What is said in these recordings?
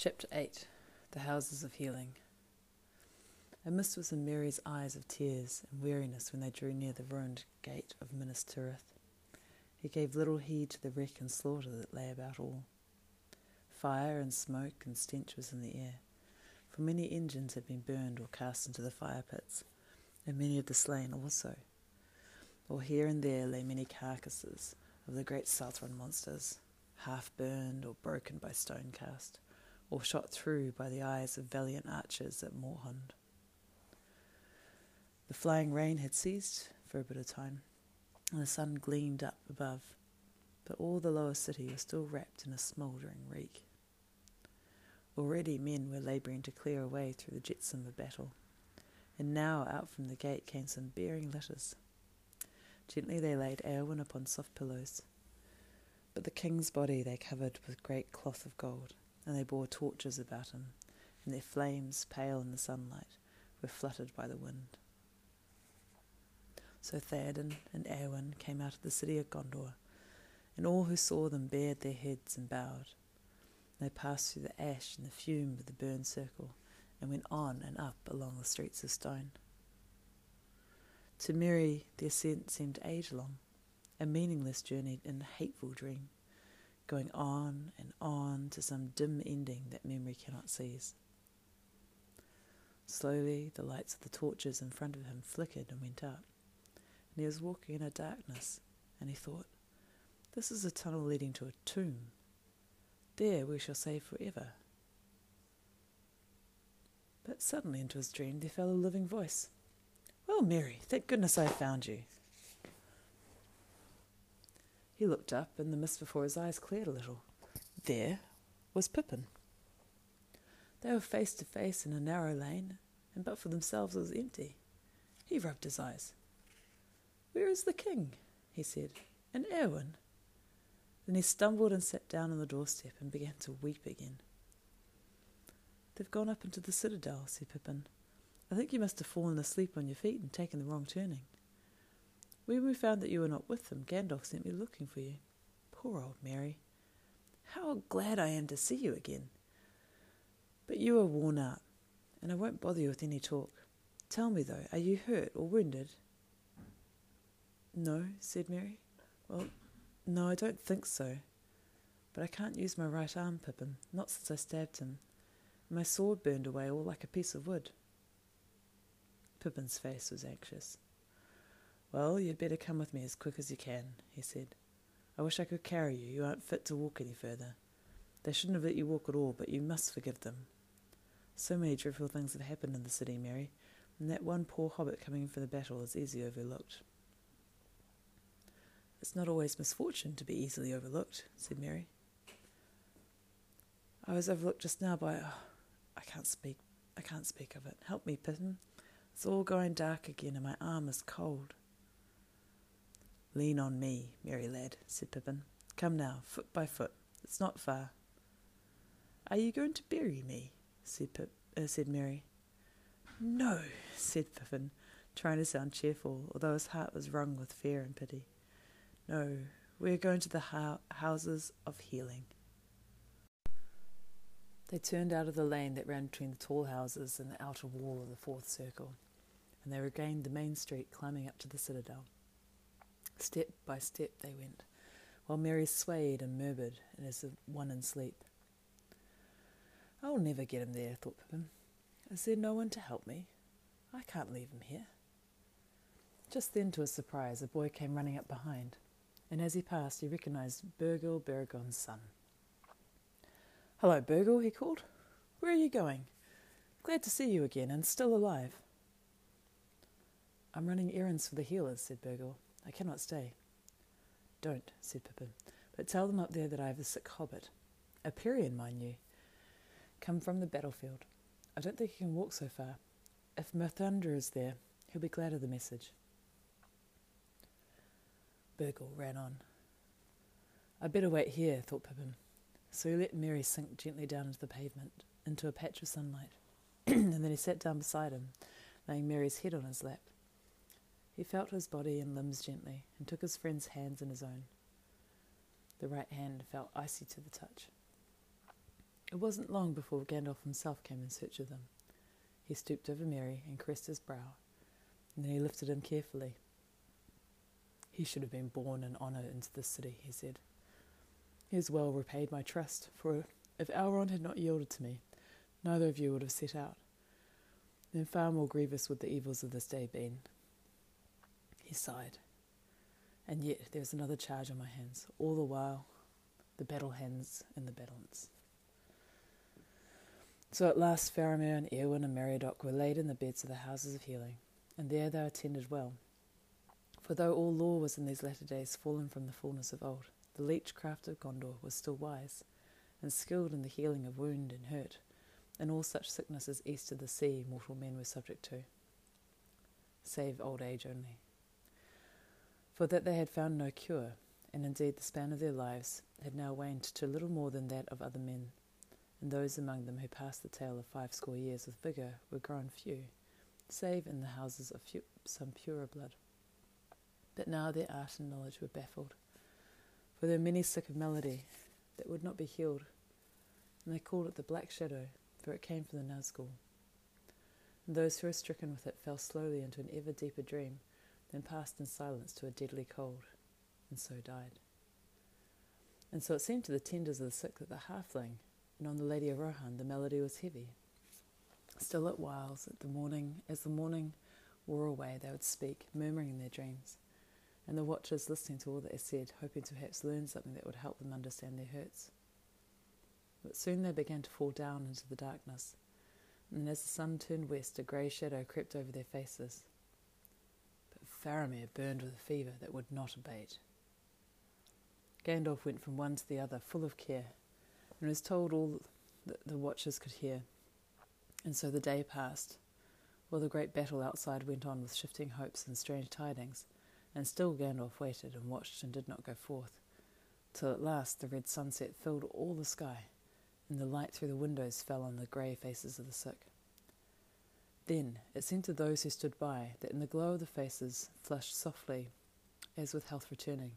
Chapter 8 The Houses of Healing. A mist was in Merry's eyes of tears and weariness when they drew near the ruined gate of Minas Tirith. He gave little heed to the wreck and slaughter that lay about all. Fire and smoke and stench was in the air, for many engines had been burned or cast into the fire pits, and many of the slain also. Or here and there lay many carcasses of the great Southron monsters, half burned or broken by stone cast or shot through by the eyes of valiant archers at Morthond. The flying rain had ceased for a bit of time, and the sun gleamed up above, but all the lower city was still wrapped in a smouldering reek. Already men were labouring to clear a way through the jetsam of battle, and now out from the gate came some bearing litters. Gently they laid Eowyn upon soft pillows, but the king's body they covered with great cloth of gold and they bore torches about him, and their flames, pale in the sunlight, were fluttered by the wind. So Theoden and Eowyn came out of the city of Gondor, and all who saw them bared their heads and bowed. They passed through the ash and the fume of the burned circle, and went on and up along the streets of stone. To Merry, the ascent seemed age long, a meaningless journey in a hateful dream going on and on to some dim ending that memory cannot seize. Slowly, the lights of the torches in front of him flickered and went out, and he was walking in a darkness, and he thought, This is a tunnel leading to a tomb. There we shall stay forever. But suddenly into his dream there fell a living voice. Well, Merry, thank goodness I found you. He looked up, and the mist before his eyes cleared a little. There was Pippin. They were face to face in a narrow lane, and but for themselves it was empty. He rubbed his eyes. Where is the king? he said, and Eowyn. Then he stumbled and sat down on the doorstep and began to weep again. They've gone up into the citadel, said Pippin. I think you must have fallen asleep on your feet and taken the wrong turning. When we found that you were not with them, Gandalf sent me looking for you. Poor old Merry. How glad I am to see you again. But you are worn out, and I won't bother you with any talk. Tell me, though, are you hurt or wounded? No, said Merry. Well, no, I don't think so. But I can't use my right arm, Pippin, not since I stabbed him. My sword burned away all like a piece of wood. Pippin's face was anxious. Well, you'd better come with me as quick as you can, he said. I wish I could carry you. You aren't fit to walk any further. They shouldn't have let you walk at all, but you must forgive them. So many dreadful things have happened in the city, Merry, and that one poor hobbit coming in for the battle is easily overlooked. It's not always misfortune to be easily overlooked, said Merry. I was overlooked just now by. Oh, I can't speak. I can't speak of it. Help me, Pippin. It's all going dark again, and my arm is cold. Lean on me, merry lad, said Pippin. Come now, foot by foot. It's not far. Are you going to bury me? said, Pip, uh, said Merry. No, said Pippin, trying to sound cheerful, although his heart was wrung with fear and pity. No, we are going to the ho- houses of healing. They turned out of the lane that ran between the tall houses and the outer wall of the fourth circle, and they regained the main street climbing up to the citadel. Step by step they went, while Merry swayed and murmured as if one in sleep. I'll never get him there, thought Pippin. Is there no one to help me? I can't leave him here. Just then, to his surprise, a boy came running up behind, and as he passed, he recognized Bergil Beregond's son. Hello, Bergil, he called. Where are you going? Glad to see you again, and still alive. I'm running errands for the healers, said Bergil. I cannot stay. Don't, said Pippin, but tell them up there that I have a sick hobbit. A Perian, mind you. Come from the battlefield. I don't think he can walk so far. If Mithrandir is there, he'll be glad of the message. Bergil ran on. I'd better wait here, thought Pippin. So he let Merry sink gently down into the pavement, into a patch of sunlight, and then he sat down beside him, laying Merry's head on his lap. He felt his body and limbs gently and took his friend's hands in his own. The right hand felt icy to the touch. It wasn't long before Gandalf himself came in search of them. He stooped over Merry and caressed his brow, and then he lifted him carefully. He should have been born in honour into this city, he said. He has well repaid my trust, for if Elrond had not yielded to me, neither of you would have set out. Then far more grievous would the evils of this day have been. He sighed. And yet there is another charge on my hands, all the while the battle hands and the battlements. So at last Faramir and Eowyn and Meriadoc were laid in the beds of the houses of healing, and there they attended well. For though all law was in these latter days fallen from the fullness of old, the leechcraft of Gondor was still wise, and skilled in the healing of wound and hurt, and all such sicknesses east of the sea mortal men were subject to, save old age only. For that they had found no cure, and indeed the span of their lives had now waned to little more than that of other men, and those among them who passed the tale of five score years with vigour were grown few, save in the houses of few, some purer blood. But now their art and knowledge were baffled, for there were many sick of malady that would not be healed, and they called it the Black Shadow, for it came from the Nazgul. And those who were stricken with it fell slowly into an ever deeper dream, then passed in silence to a deadly cold, and so died. And so it seemed to the tenders of the sick that the halfling, and on the Lady of Rohan the melody was heavy. Still at whiles, at the morning, as the morning wore away, they would speak, murmuring in their dreams, and the watchers listening to all that is said, hoping to perhaps learn something that would help them understand their hurts. But soon they began to fall down into the darkness, and as the sun turned west, a grey shadow crept over their faces. Faramir burned with a fever that would not abate. Gandalf went from one to the other, full of care, and was told all that the watchers could hear. And so the day passed, while the great battle outside went on with shifting hopes and strange tidings, and still Gandalf waited and watched and did not go forth, till at last the red sunset filled all the sky, and the light through the windows fell on the grey faces of the sick. Then it seemed to those who stood by that in the glow of the faces flushed softly, as with health returning,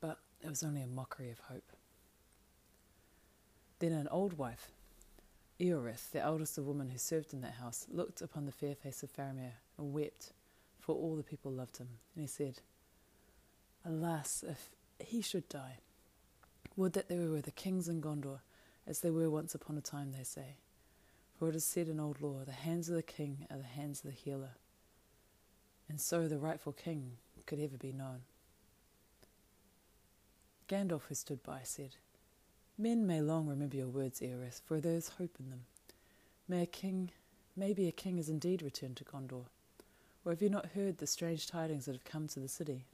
but it was only a mockery of hope. Then an old wife, Ioreth, the eldest of women who served in that house, looked upon the fair face of Faramir and wept, for all the people loved him. And he said, Alas, if he should die, would that there were the kings in Gondor, as they were once upon a time, they say. For it is said in old law, the hands of the king are the hands of the healer. And so the rightful king could ever be known. Gandalf, who stood by, said, Men may long remember your words, Ioreth, for there is hope in them. May a king, maybe a king has indeed returned to Gondor. Or have you not heard the strange tidings that have come to the city?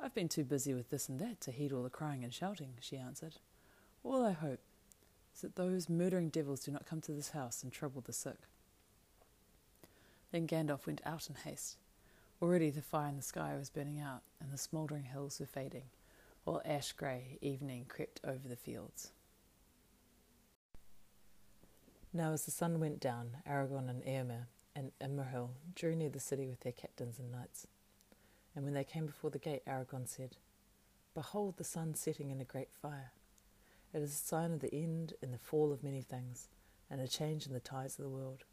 I've been too busy with this and that to heed all the crying and shouting, she answered. All I hope is that those murdering devils do not come to this house and trouble the sick. Then Gandalf went out in haste. Already the fire in the sky was burning out, and the smouldering hills were fading, while ash grey evening crept over the fields. Now, as the sun went down, Aragorn and Eomer and Imrahil drew near the city with their captains and knights. And when they came before the gate, Aragorn said, Behold the sun setting in a great fire. It is a sign of the end and the fall of many things, and a change in the tides of the world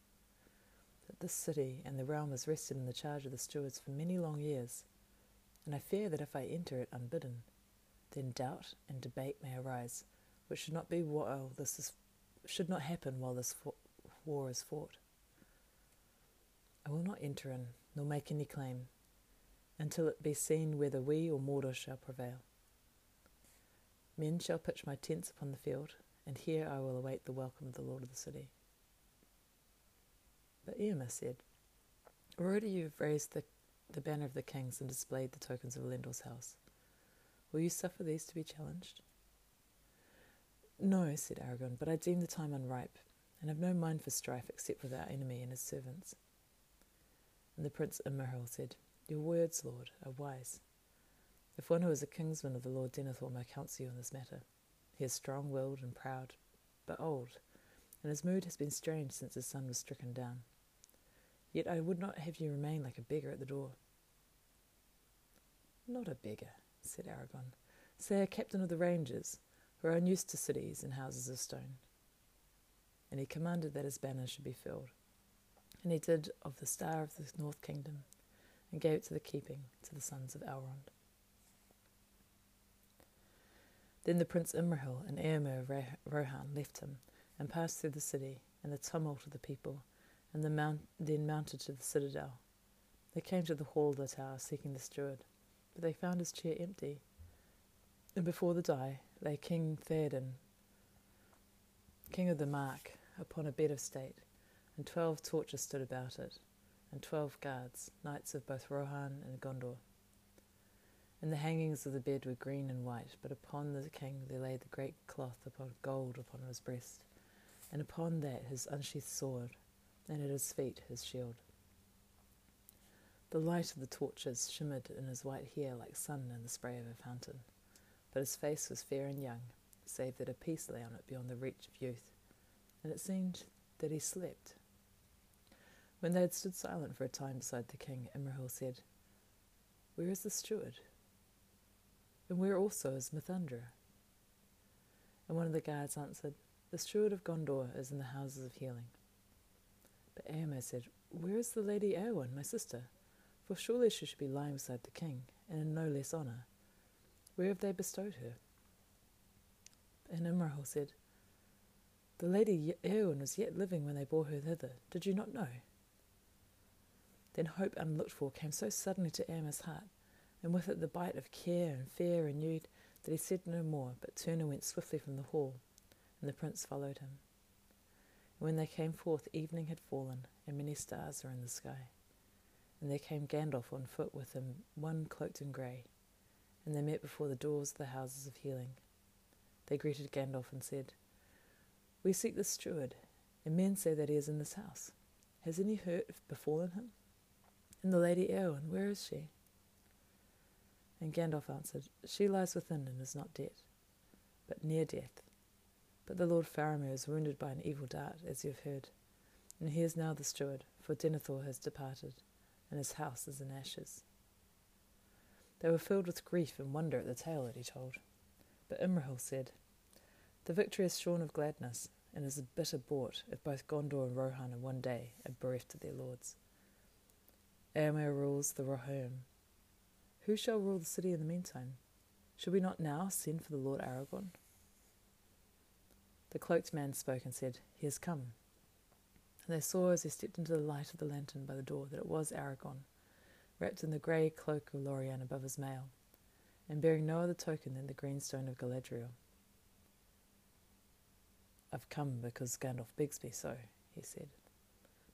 that this city and the realm has rested in the charge of the stewards for many long years, and I fear that if I enter it unbidden, then doubt and debate may arise, which should not be while this is, should not happen while this war is fought. I will not enter in, nor make any claim, until it be seen whether we or Mordor shall prevail. Men shall pitch my tents upon the field, and here I will await the welcome of the Lord of the city. But Eomer said, Already you have raised the, the banner of the kings and displayed the tokens of Elendil's house. Will you suffer these to be challenged? No, said Aragorn, but I deem the time unripe, and have no mind for strife except with our enemy and his servants. And the prince Imrahil said, Your words, Lord, are wise. If one who is a kinsman of the Lord Denethor may counsel you in this matter, he is strong willed and proud, but old, and his mood has been strange since his son was stricken down. Yet I would not have you remain like a beggar at the door. Not a beggar, said Aragorn. Say a captain of the Rangers, who are unused to cities and houses of stone. And he commanded that his banner should be filled. And he did of the star of the north kingdom, and gave it to the keeping to the sons of Elrond. Then the prince Imrahil and Eomer of Rohan left him, and passed through the city, and the tumult of the people, and the mount, then mounted to the citadel. They came to the hall of the tower, seeking the steward, but they found his chair empty. And before the die lay King Theoden, king of the Mark, upon a bed of state, and twelve torches stood about it, and twelve guards, knights of both Rohan and Gondor. And the hangings of the bed were green and white, but upon the king there lay the great cloth upon gold upon his breast, and upon that his unsheathed sword, and at his feet his shield. The light of the torches shimmered in his white hair like sun in the spray of a fountain, but his face was fair and young, save that a peace lay on it beyond the reach of youth, and it seemed that he slept. When they had stood silent for a time beside the king, Imrahil said, Where is the steward? And where also is Mithrandir? And one of the guards answered, The steward of Gondor is in the houses of healing. But Eomer said, Where is the lady Eowyn, my sister? For surely she should be lying beside the king, and in no less honour. Where have they bestowed her? And Imrahil said, The lady Eowyn was yet living when they bore her thither. Did you not know? Then hope unlooked for came so suddenly to Eomer's heart, and with it the bite of care and fear renewed, that he said no more, but turned and went swiftly from the hall, and the prince followed him. And when they came forth, evening had fallen, and many stars were in the sky. And there came Gandalf on foot with him, one cloaked in grey. And they met before the doors of the houses of healing. They greeted Gandalf and said, We seek the steward, and men say that he is in this house. Has any hurt befallen him? And the Lady Eowyn, where is she? And Gandalf answered, She lies within and is not dead, but near death. But the Lord Faramir is wounded by an evil dart, as you have heard, and he is now the steward, for Denethor has departed and his house is in ashes. They were filled with grief and wonder at the tale that he told. But Imrahil said, The victory is shorn of gladness, and is a bitter bought if both Gondor and Rohan in one day are bereft of their lords. Eomer rules the Rohirrim. Who shall rule the city in the meantime? Should we not now send for the Lord Aragorn? The cloaked man spoke and said, He has come and they saw as he stepped into the light of the lantern by the door that it was Aragorn, wrapped in the grey cloak of Lorien above his mail, and bearing no other token than the green stone of Galadriel. I've come because Gandalf begs me so, he said.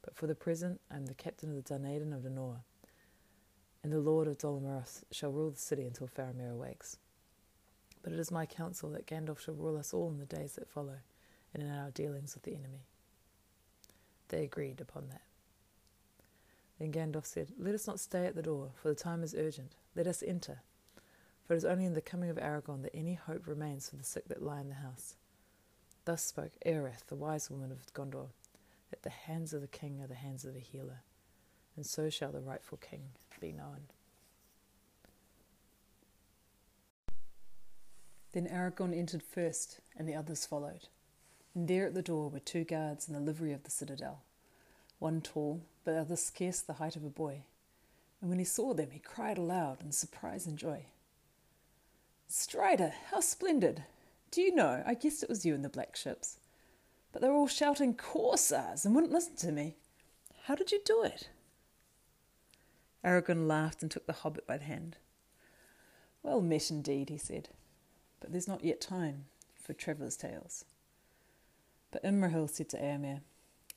But for the present I am the captain of the Dunedain of Arnor, and the Lord of Dol Amroth shall rule the city until Faramir awakes. But it is my counsel that Gandalf shall rule us all in the days that follow, and in our dealings with the enemy. They agreed upon that. Then Gandalf said, Let us not stay at the door, for the time is urgent. Let us enter. For it is only in the coming of Aragorn that any hope remains for the sick that lie in the house. Thus spoke Ioreth, the wise woman of Gondor, that the hands of the king are the hands of a healer, and so shall the rightful king be known. Then Aragorn entered first, and the others followed and there at the door were two guards in the livery of the citadel, one tall, but the other scarce the height of a boy. And when he saw them, he cried aloud in surprise and joy. Strider, how splendid! Do you know, I guessed it was you in the black ships. But they were all shouting Corsairs and wouldn't listen to me. How did you do it? Aragorn laughed and took the hobbit by the hand. Well met indeed, he said, but there's not yet time for travellers' tales. But Imrahil said to Eomer,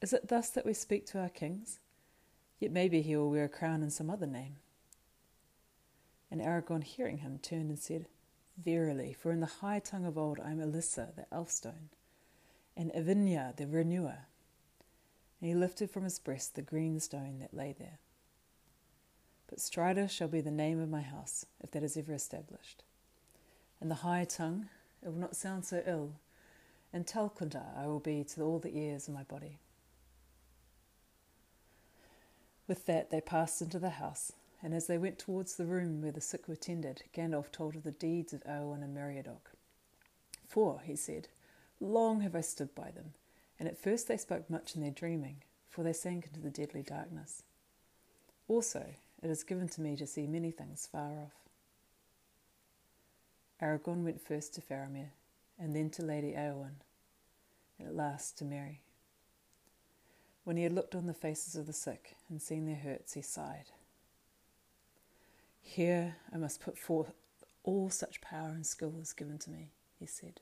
Is it thus that we speak to our kings? Yet maybe he will wear a crown and some other name. And Aragorn, hearing him, turned and said, Verily, for in the high tongue of old I am Elessar the Elfstone, and Ivinya the Renewer. And he lifted from his breast the green stone that lay there. But Strider shall be the name of my house, if that is ever established. And the high tongue, it will not sound so ill, and Telcontar I will be to all the ears of my body. With that they passed into the house, and as they went towards the room where the sick were tended, Gandalf told of the deeds of Eowyn and Meriadoc. For, he said, long have I stood by them, and at first they spoke much in their dreaming, for they sank into the deadly darkness. Also, it is given to me to see many things far off. Aragorn went first to Faramir, and then to Lady Eowyn, and at last to Merry. When he had looked on the faces of the sick and seen their hurts, he sighed. Here I must put forth all such power and skill as given to me, he said.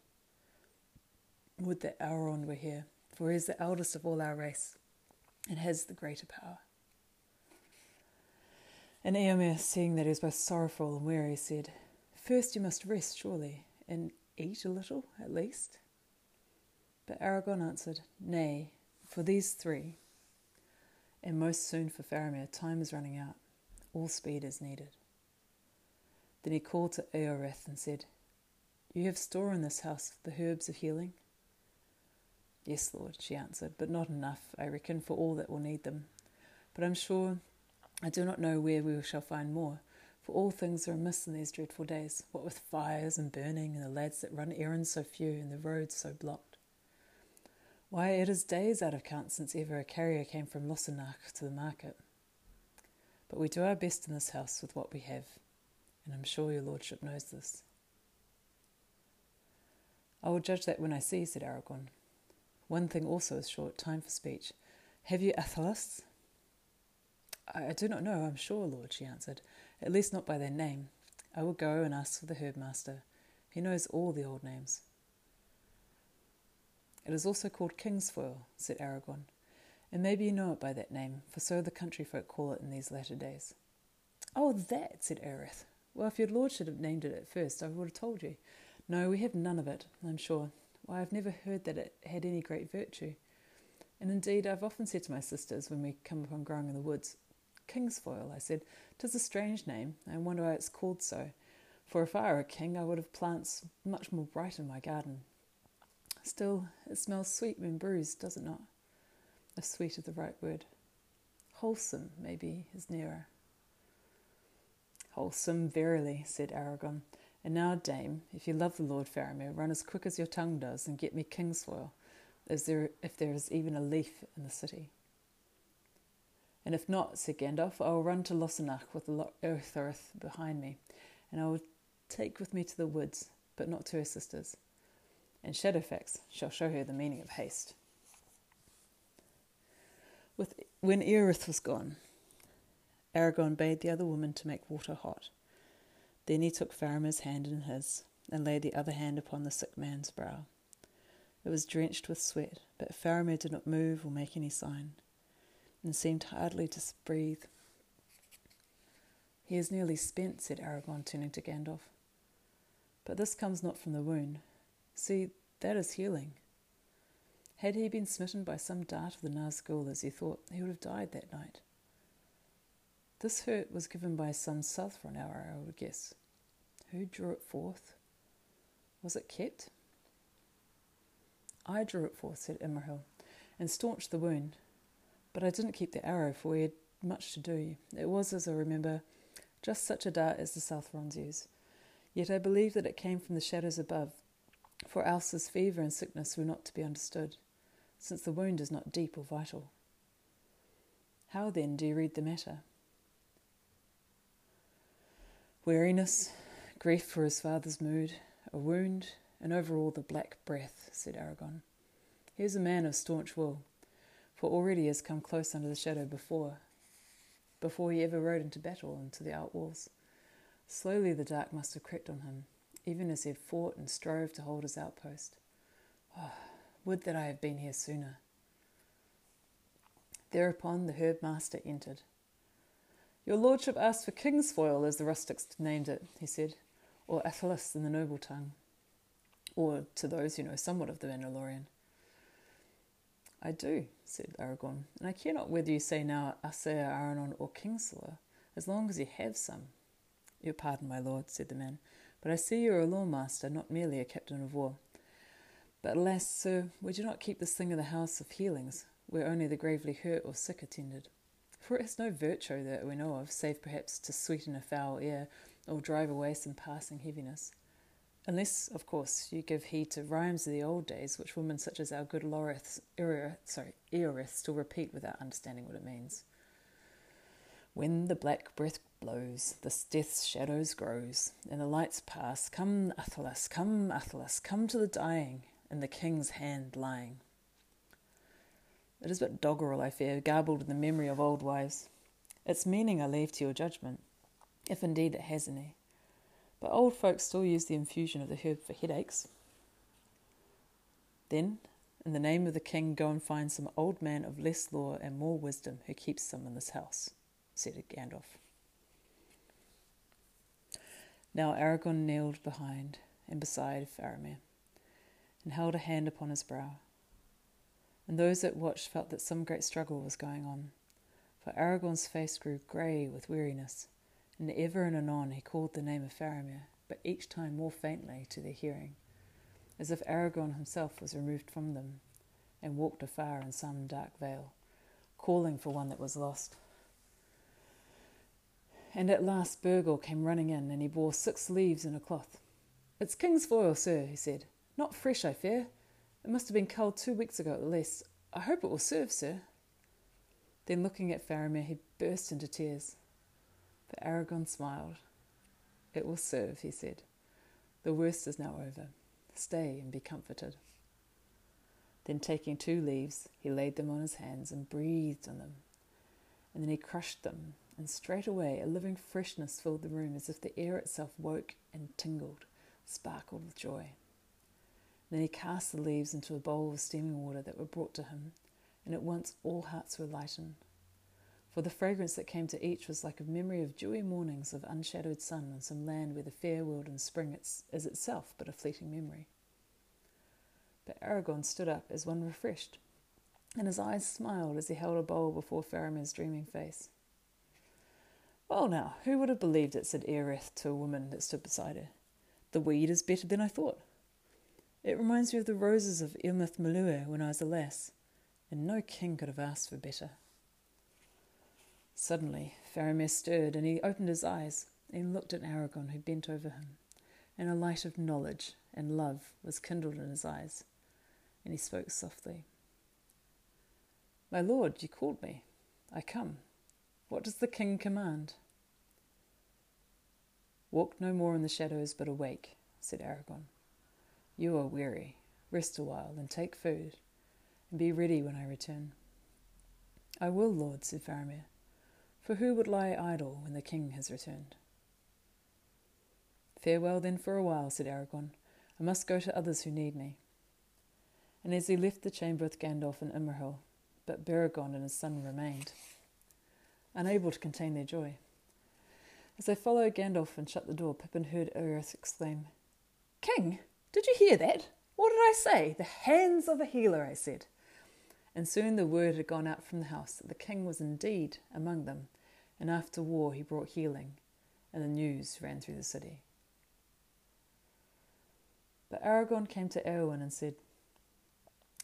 Would that Elrond were here, for he is the eldest of all our race and has the greater power. And Eomer, seeing that he was both sorrowful and weary, said, First you must rest, surely, and eat a little, at least. But Aragorn answered, Nay, for these three, and most soon for Faramir, time is running out. All speed is needed. Then he called to Ioreth and said, You have store in this house the herbs of healing? Yes, Lord, she answered, but not enough, I reckon, for all that will need them. But I'm sure I do not know where we shall find more, for all things are amiss in these dreadful days, what with fires and burning, and the lads that run errands so few, and the roads so blocked. Why, it is days out of count since ever a carrier came from Lossarnach to the market. But we do our best in this house with what we have, and I'm sure your lordship knows this. I will judge that when I see, said Aragorn. One thing also is short, time for speech. Have you athelas? I, do not know, I'm sure, Lord, she answered, at least not by their name. I will go and ask for the herbmaster. He knows all the old names. It is also called Kingsfoil, said Aragorn, and maybe you know it by that name, for so the country folk call it in these latter days. Oh, that, said Ioreth. Well, if your lordship had named it at first, I would have told you. No, we have none of it, I'm sure. Why, I've never heard that it had any great virtue. And indeed, I've often said to my sisters when we come upon growing in the woods, Kingsfoil, I said, tis a strange name. I wonder why it's called so. For if I were a king, I would have plants much more bright in my garden. Still, it smells sweet when bruised, does it not? If sweet is the right word. Wholesome, maybe, is nearer. Wholesome, verily, said Aragorn. And now, dame, if you love the Lord Faramir, run as quick as your tongue does and get me Kingsfoil, as there, if there is even a leaf in the city. And if not, said Gandalf, I will run to Lossarnach with the Earth behind me, and I will take with me to the woods, but not to her sisters. And Shadowfax shall show her the meaning of haste. With, when Ioreth was gone, Aragorn bade the other woman to make water hot. Then he took Faramir's hand in his, and laid the other hand upon the sick man's brow. It was drenched with sweat, but Faramir did not move or make any sign, and seemed hardly to breathe. He is nearly spent, said Aragorn, turning to Gandalf. But this comes not from the wound. See, that is healing. Had he been smitten by some dart of the Nazgul as he thought, he would have died that night. This hurt was given by some Southron arrow, I would guess. Who drew it forth? Was it kept? I drew it forth, said Imrahil, and staunched the wound. But I didn't keep the arrow, for we had much to do. It was, as I remember, just such a dart as the Southrons use. Yet I believe that it came from the shadows above, for Elsa's fever and sickness were not to be understood, since the wound is not deep or vital. How then do you read the matter? Weariness, grief for his father's mood, a wound, and over all the black breath, said Aragorn. He is a man of staunch will, for already has come close under the shadow before, before he ever rode into battle into the outwalls. Slowly the dark must have crept on him, even as he had fought and strove to hold his outpost. Oh, would that I had been here sooner. Thereupon the herb master entered. Your lordship asked for Kingsfoil, as the rustics named it, he said, or Athelas in the noble tongue, or to those who know somewhat of the Valinorean. I do, said Aragorn, and I care not whether you say now asëa aranion or Kingsfoil, as long as you have some. Your pardon, my lord, said the man, but I see you are a lawmaster, not merely a captain of war. But alas, sir, we do not keep this thing of the house of healings, where only the gravely hurt or sick are tended for it has no virtue that we know of, save perhaps to sweeten a foul air or drive away some passing heaviness. Unless, of course, you give heed to rhymes of the old days, which women such as our good Lorith, sorry, Ioreth still repeat without understanding what it means. When the black breath blows, the death's shadows grows, and the lights pass, come Athelas, come Athelas, come to the dying, and the king's hand lying. It is but doggerel, I fear, garbled in the memory of old wives. Its meaning I leave to your judgment, if indeed it has any. But old folks still use the infusion of the herb for headaches. Then, in the name of the king, go and find some old man of less law and more wisdom who keeps some in this house, said Gandalf. Now Aragorn kneeled behind and beside Faramir, and held a hand upon his brow. And those that watched felt that some great struggle was going on, for Aragorn's face grew grey with weariness and ever and anon he called the name of Faramir, but each time more faintly to their hearing, as if Aragorn himself was removed from them and walked afar in some dark vale, calling for one that was lost. And at last Bergil came running in, and he bore six leaves in a cloth. It's king's foil, sir, he said. Not fresh, I fear. It must have been culled two weeks ago at least. I hope it will serve, sir. Then, looking at Faramir, he burst into tears. But Aragorn smiled. It will serve, he said. The worst is now over. Stay and be comforted. Then, taking two leaves, he laid them on his hands and breathed on them. And then he crushed them, and straightway a living freshness filled the room as if the air itself woke and tingled, sparkled with joy. Then he cast the leaves into a bowl of steaming water that were brought to him, and at once all hearts were lightened for the fragrance that came to each was like a memory of dewy mornings of unshadowed sun on some land where the fair world in spring is itself but a fleeting memory. But Aragorn stood up as one refreshed, and his eyes smiled as he held a bowl before Faramir's dreaming face. Well, now, who would have believed it? said Ioreth to a woman that stood beside her. The weed is better than I thought. It reminds me of the roses of Imloth Melui when I was a lass, and no king could have asked for better. Suddenly, Faramir stirred, and he opened his eyes and looked at Aragorn, who bent over him, and a light of knowledge and love was kindled in his eyes, and he spoke softly. My lord, you called me. I come. What does the king command? Walk no more in the shadows, but awake, said Aragorn. You are weary. Rest a while, and take food, and be ready when I return. I will, lord, said Faramir. For who would lie idle when the king has returned? Farewell then for a while, said Aragorn. I must go to others who need me. And as he left the chamber with Gandalf and Imrahil, but Beregond and his son remained, unable to contain their joy. As they followed Gandalf and shut the door, Pippin heard Ioreth exclaim, King, did you hear that? What did I say? The hands of a healer, I said. And soon the word had gone out from the house that the king was indeed among them, and after war he brought healing, and the news ran through the city. But Aragorn came to Eowyn and said,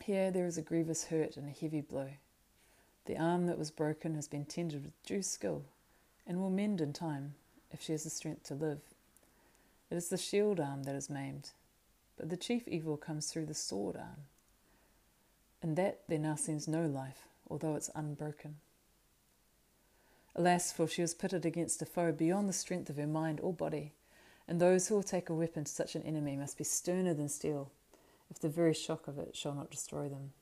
Here there is a grievous hurt and a heavy blow. The arm that was broken has been tended with due skill, and will mend in time, if she has the strength to live. It is the shield arm that is maimed, but the chief evil comes through the sword arm. In that there now seems no life, although it's unbroken. Alas, for she was pitted against a foe beyond the strength of her mind or body, and those who will take a weapon to such an enemy must be sterner than steel, if the very shock of it shall not destroy them.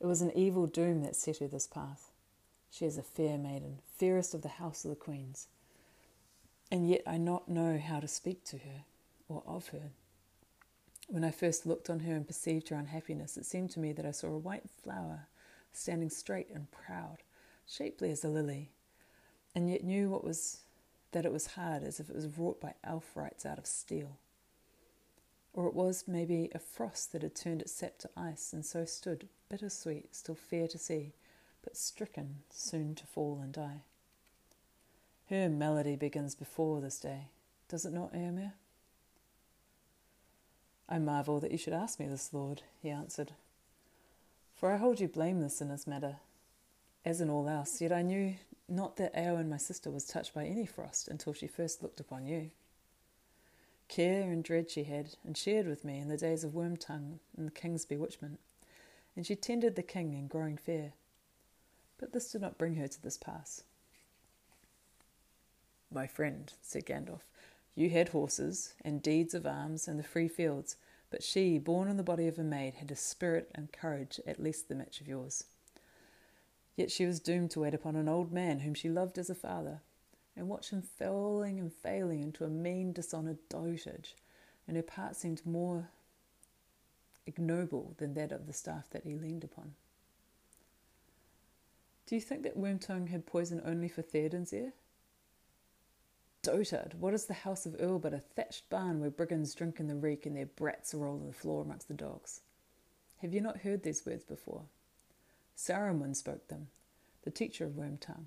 It was an evil doom that set her this path. She is a fair maiden, fairest of the house of the queens, and yet I not know how to speak to her or of her. When I first looked on her and perceived her unhappiness, it seemed to me that I saw a white flower standing straight and proud, shapely as a lily, and yet knew what was that it was hard as if it was wrought by elf-wrights out of steel. Or it was maybe a frost that had turned its sap to ice, and so stood, bittersweet, still fair to see, but stricken, soon to fall and die. Her melody begins before this day, does it not, Éomer? I marvel that you should ask me this, Lord, he answered, for I hold you blameless in this matter, as in all else, yet I knew not that Eowyn, my sister, was touched by any frost until she first looked upon you. Care and dread she had, and shared with me in the days of Wormtongue and the king's bewitchment, and she tended the king in growing fear. But this did not bring her to this pass. My friend, said Gandalf, you had horses and deeds of arms and the free fields, but she, born in the body of a maid, had a spirit and courage at least the match of yours. Yet she was doomed to wait upon an old man whom she loved as a father, and watch him falling and failing into a mean, dishonoured dotage, and her part seemed more ignoble than that of the staff that he leaned upon. Do you think that Wormtongue had poison only for Theoden's ear? Dotard, what is the house of Eorl but a thatched barn where brigands drink in the reek and their brats roll on the floor amongst the dogs? Have you not heard these words before? Saruman spoke them, the teacher of Wormtongue.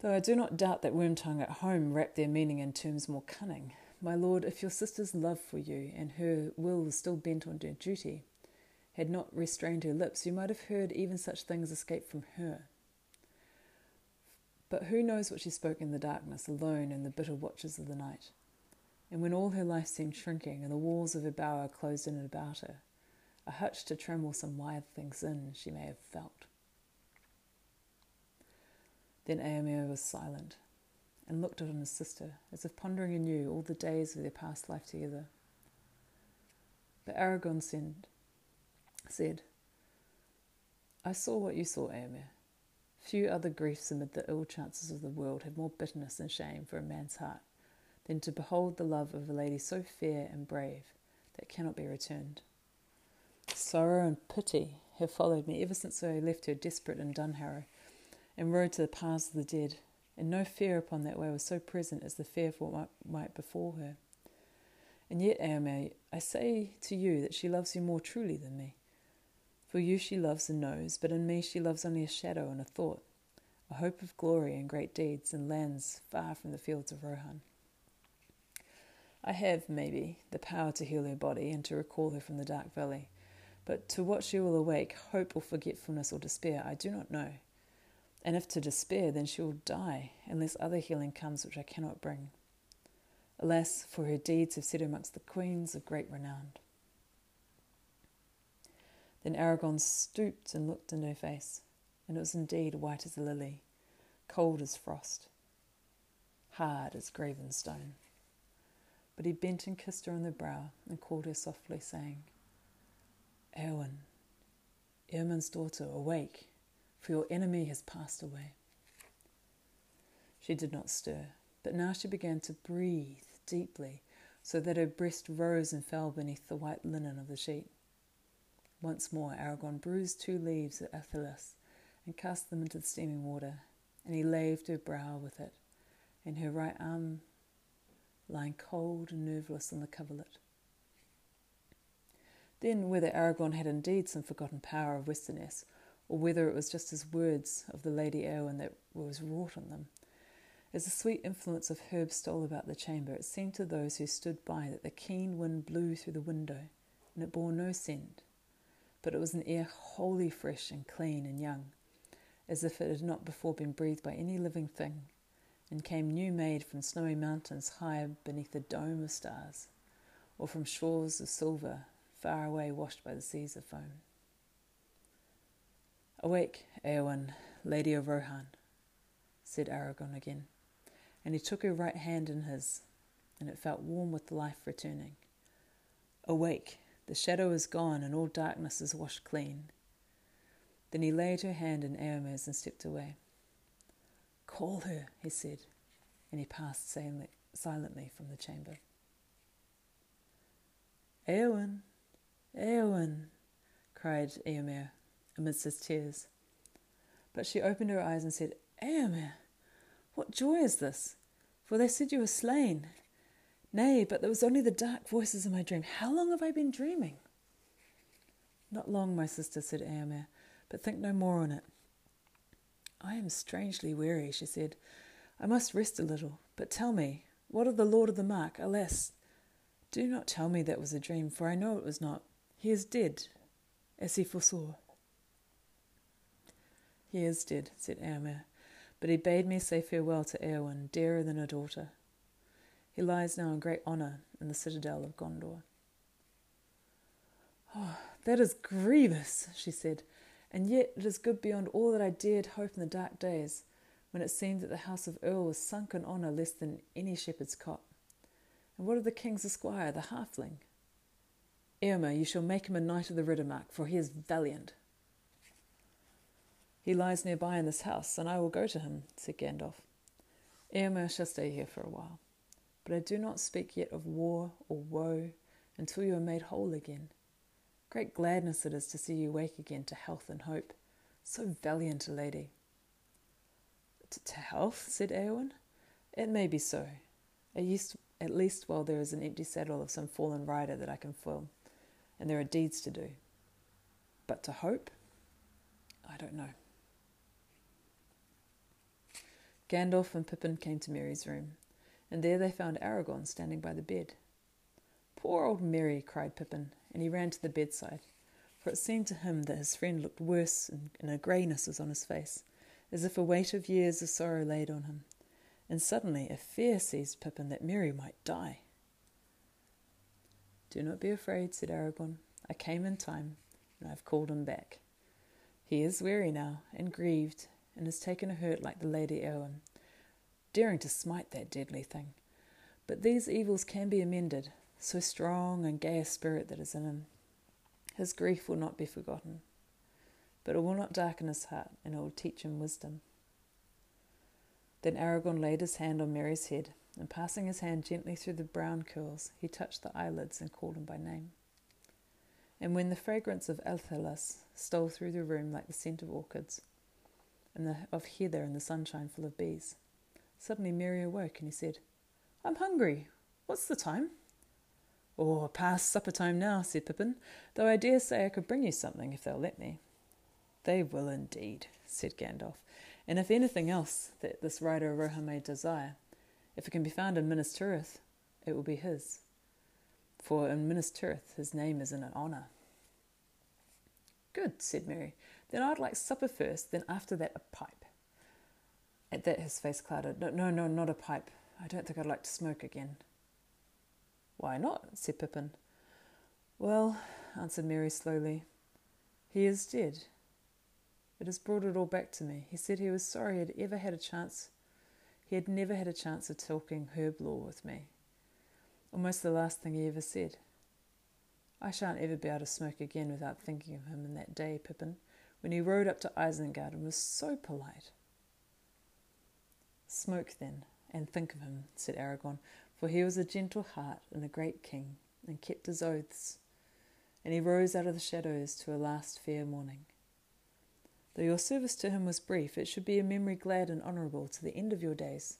Though I do not doubt that Wormtongue at home wrapped their meaning in terms more cunning. My lord, if your sister's love for you and her will was still bent on her duty, had not restrained her lips, you might have heard even such things escape from her. But who knows what she spoke in the darkness, alone in the bitter watches of the night? And when all her life seemed shrinking, and the walls of her bower closed in about her, a hutch to tremble some wild things in she may have felt. Then Éomer was silent, and looked on his sister, as if pondering anew all the days of their past life together. But Aragorn said, said I saw what you saw, Éomer. Few other griefs amid the ill chances of the world have more bitterness and shame for a man's heart than to behold the love of a lady so fair and brave that cannot be returned. Sorrow and pity have followed me ever since I left her desperate in Dunharrow and rode to the paths of the dead, and no fear upon that way was so present as the fear for what might befall her. And yet, Éomer, I say to you that she loves you more truly than me. For you she loves and knows, but in me she loves only a shadow and a thought, a hope of glory and great deeds and lands far from the fields of Rohan. I have, maybe, the power to heal her body and to recall her from the dark valley, but to what she will awake, hope or forgetfulness or despair, I do not know. And if to despair, then she will die, unless other healing comes which I cannot bring. Alas, for her deeds have set her amongst the queens of great renown. Then Aragorn stooped and looked in her face, and it was indeed white as a lily, cold as frost, hard as graven stone. But he bent and kissed her on the brow and called her softly, saying, Eowyn, Eomund's daughter, awake, for your enemy has passed away. She did not stir, but now she began to breathe deeply, so that her breast rose and fell beneath the white linen of the sheet. Once more, Aragorn bruised two leaves of athelas and cast them into the steaming water, and he laved her brow with it, and her right arm lying cold and nerveless on the coverlet. Then, whether Aragorn had indeed some forgotten power of Westernesse, or whether it was just his words of the Lady Eowyn that was wrought on them, as the sweet influence of herbs stole about the chamber, it seemed to those who stood by that the keen wind blew through the window, and it bore no scent, but it was an air wholly fresh and clean and young, as if it had not before been breathed by any living thing, and came new made from snowy mountains high beneath a dome of stars, or from shores of silver far away washed by the seas of foam. Awake, Eowyn, Lady of Rohan, said Aragorn again, and he took her right hand in his, and it felt warm with life returning. Awake, the shadow is gone, and all darkness is washed clean. Then he laid her hand in Éomer's and stepped away. Call her, he said, and he passed silently from the chamber. Eowyn, Eowyn, cried Éomer amidst his tears. But she opened her eyes and said, Éomer, what joy is this? For they said you were slain, Nay, but there was only the dark voices in my dream. How long have I been dreaming? Not long, my sister, said Éomer, but think no more on it. I am strangely weary, she said. I must rest a little. But tell me, what of the Lord of the Mark? Alas, do not tell me that was a dream, for I know it was not. He is dead, as he foresaw. He is dead, said Éomer, but he bade me say farewell to Eowyn, dearer than a daughter. He lies now in great honour in the citadel of Gondor. Oh, that is grievous, she said, and yet it is good beyond all that I dared hope in the dark days, when it seemed that the house of Eorl was sunk in honour less than any shepherd's cot. And what of the king's esquire, the halfling? Eomer, you shall make him a knight of the Riddermark, for he is valiant. He lies nearby in this house, and I will go to him, said Gandalf. Eomer shall stay here for a while. But I do not speak yet of war or woe until you are made whole again. Great gladness it is to see you wake again to health and hope. So valiant a lady. To health, said Eowyn. It may be so. At least, at least while there is an empty saddle of some fallen rider that I can fill, and there are deeds to do. But to hope? I don't know. Gandalf and Pippin came to Merry's room, and there they found Aragorn standing by the bed. Poor old Merry, cried Pippin, and he ran to the bedside, for it seemed to him that his friend looked worse, and a greyness was on his face, as if a weight of years of sorrow laid on him. And suddenly a fear seized Pippin that Merry might die. Do not be afraid, said Aragorn. I came in time, and I have called him back. He is weary now, and grieved, and has taken a hurt like the Lady Eowyn, daring to smite that deadly thing. But these evils can be amended, so strong and gay a spirit that is in him. His grief will not be forgotten, but it will not darken his heart, and it will teach him wisdom. Then Aragorn laid his hand on Merry's head, and passing his hand gently through the brown curls, he touched the eyelids and called him by name. And when the fragrance of athelas stole through the room like the scent of orchids, and the, of heather in the sunshine full of bees. Suddenly Merry awoke and he said, I'm hungry. What's the time? Oh, past supper time now, said Pippin, though I dare say I could bring you something if they'll let me. They will indeed, said Gandalf, and if anything else that this rider of Rohan may desire, if it can be found in Minas Tirith, it will be his. For in Minas Tirith his name is in an honour. Good, said Merry. Then I'd like supper first, then after that a pipe. At that his face clouded. No, no, no, not a pipe. I don't think I'd like to smoke again. Why not? said Pippin. Well, answered Merry slowly, he is dead. It has brought it all back to me. He said he was sorry he had ever had a chance. He had never had a chance of talking herb lore with me. Almost the last thing he ever said. I shan't ever be able to smoke again without thinking of him in that day, Pippin when he rode up to Isengard and was so polite. Smoke then, and think of him, said Aragorn, for he was a gentle heart and a great king, and kept his oaths. And he rose out of the shadows to a last fair morning. Though your service to him was brief, it should be a memory glad and honourable to the end of your days.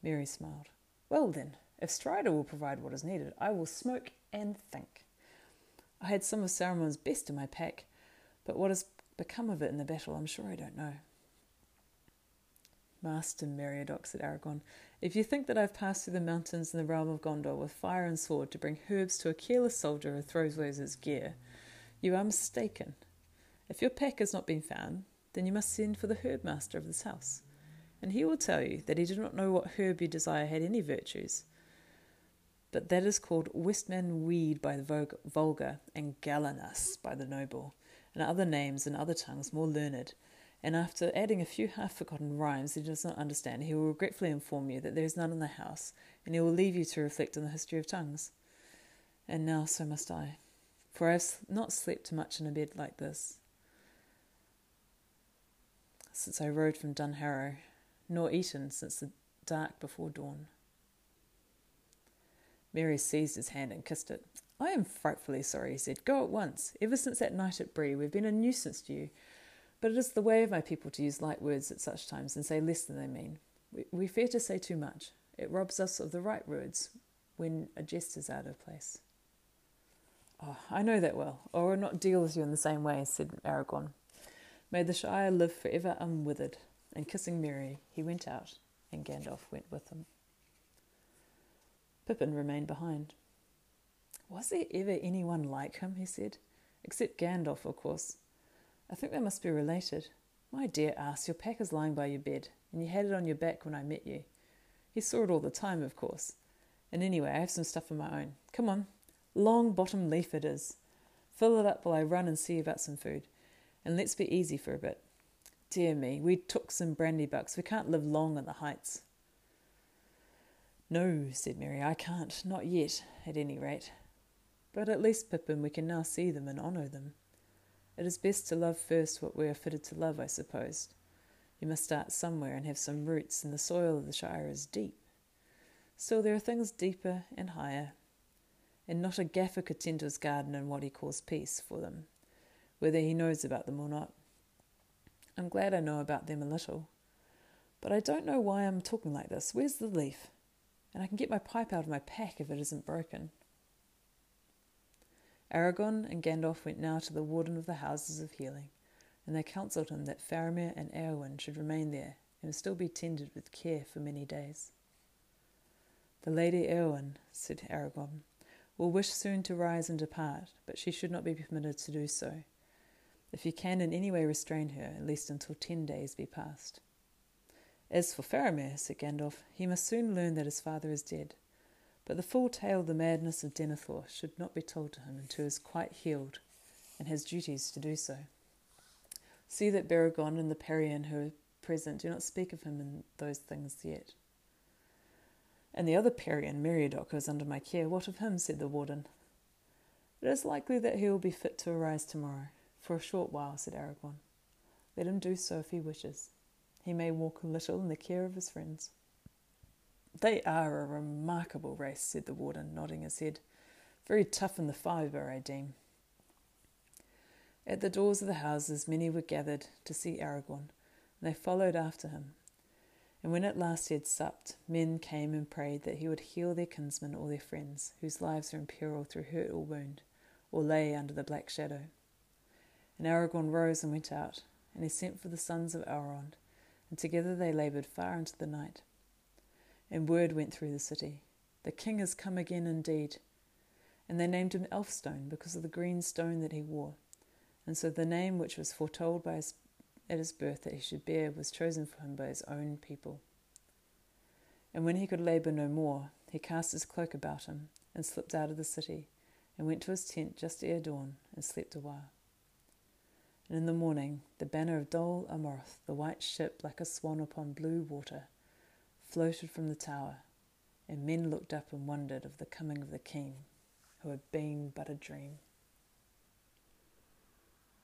Merry smiled. Well then, if Strider will provide what is needed, I will smoke and think. I had some of Saruman's best in my pack, but what has become of it in the battle, I'm sure I don't know. Master Meriadoc, said Aragorn, if you think that I've passed through the mountains in the realm of Gondor with fire and sword to bring herbs to a careless soldier who throws away his gear, you are mistaken. If your pack has not been found, then you must send for the herb master of this house, and he will tell you that he did not know what herb you desire had any virtues, but that is called Westman weed by the vulgar and galenas by the noble and other names in other tongues more learned, and after adding a few half forgotten rhymes he does not understand, he will regretfully inform you that there is none in the house, and he will leave you to reflect on the history of tongues. And now so must I, for I have not slept much in a bed like this since I rode from Dunharrow, nor eaten since the dark before dawn. Merry seized his hand and kissed it. I am frightfully sorry, he said. Go at once. Ever since that night at Bree, we've been a nuisance to you. But it is the way of my people to use light words at such times and say less than they mean. We, we fear to say too much. It robs us of the right words when a jest is out of place. Oh, I know that well, or I will not deal with you in the same way, said Aragorn. May the Shire live for ever unwithered. And kissing Merry, he went out, and Gandalf went with him. Pippin remained behind. Was there ever anyone like him? he said. Except Gandalf, of course. I think they must be related. My dear ass, your pack is lying by your bed, and you had it on your back when I met you. He saw it all the time, of course. And anyway, I have some stuff of my own. Come on. Longbottom Leaf it is. Fill it up while I run and see about some food. And let's be easy for a bit. Dear me, we Tooks and Brandybucks. We can't live long on the heights. No, said Merry, I can't. Not yet, at any rate. But at least, Pippin, we can now see them and honour them. It is best to love first what we are fitted to love, I suppose. You must start somewhere and have some roots, and the soil of the Shire is deep. Still, there are things deeper and higher, and not a gaffer could tend to his garden in what he calls peace for them, whether he knows about them or not. I'm glad I know about them a little. But I don't know why I'm talking like this. Where's the leaf? And I can get my pipe out of my pack if it isn't broken. Aragorn and Gandalf went now to the warden of the houses of healing, and they counselled him that Faramir and Eowyn should remain there and still be tended with care for many days. The Lady Eowyn, said Aragorn, will wish soon to rise and depart, but she should not be permitted to do so. If you can in any way restrain her, at least until ten days be past. As for Faramir, said Gandalf, he must soon learn that his father is dead. But the full tale of the madness of Denethor should not be told to him until he is quite healed, and has duties to do so. See that Beregond and the Perian who are present do not speak of him in those things yet. And the other Perian, Meriadoc, who is under my care, what of him? said the warden. It is likely that he will be fit to arise tomorrow. For a short while, said Aragorn. Let him do so if he wishes. He may walk a little in the care of his friends. They are a remarkable race, said the warden, nodding his head. Very tough in the fibre, I deem. At the doors of the houses many were gathered to see Aragorn, and they followed after him. And when at last he had supped, men came and prayed that he would heal their kinsmen or their friends, whose lives were in peril through hurt or wound, or lay under the black shadow. And Aragorn rose and went out, and he sent for the sons of Elrond, and together they laboured far into the night. And word went through the city, The king has come again indeed. And they named him Elfstone because of the green stone that he wore. And so the name which was foretold by his, at his birth that he should bear was chosen for him by his own people. And when he could labour no more, he cast his cloak about him, and slipped out of the city, and went to his tent just ere dawn, and slept a while. And in the morning, the banner of Dol Amroth, the white ship like a swan upon blue water, floated from the tower, and men looked up and wondered of the coming of the king, who had been but a dream.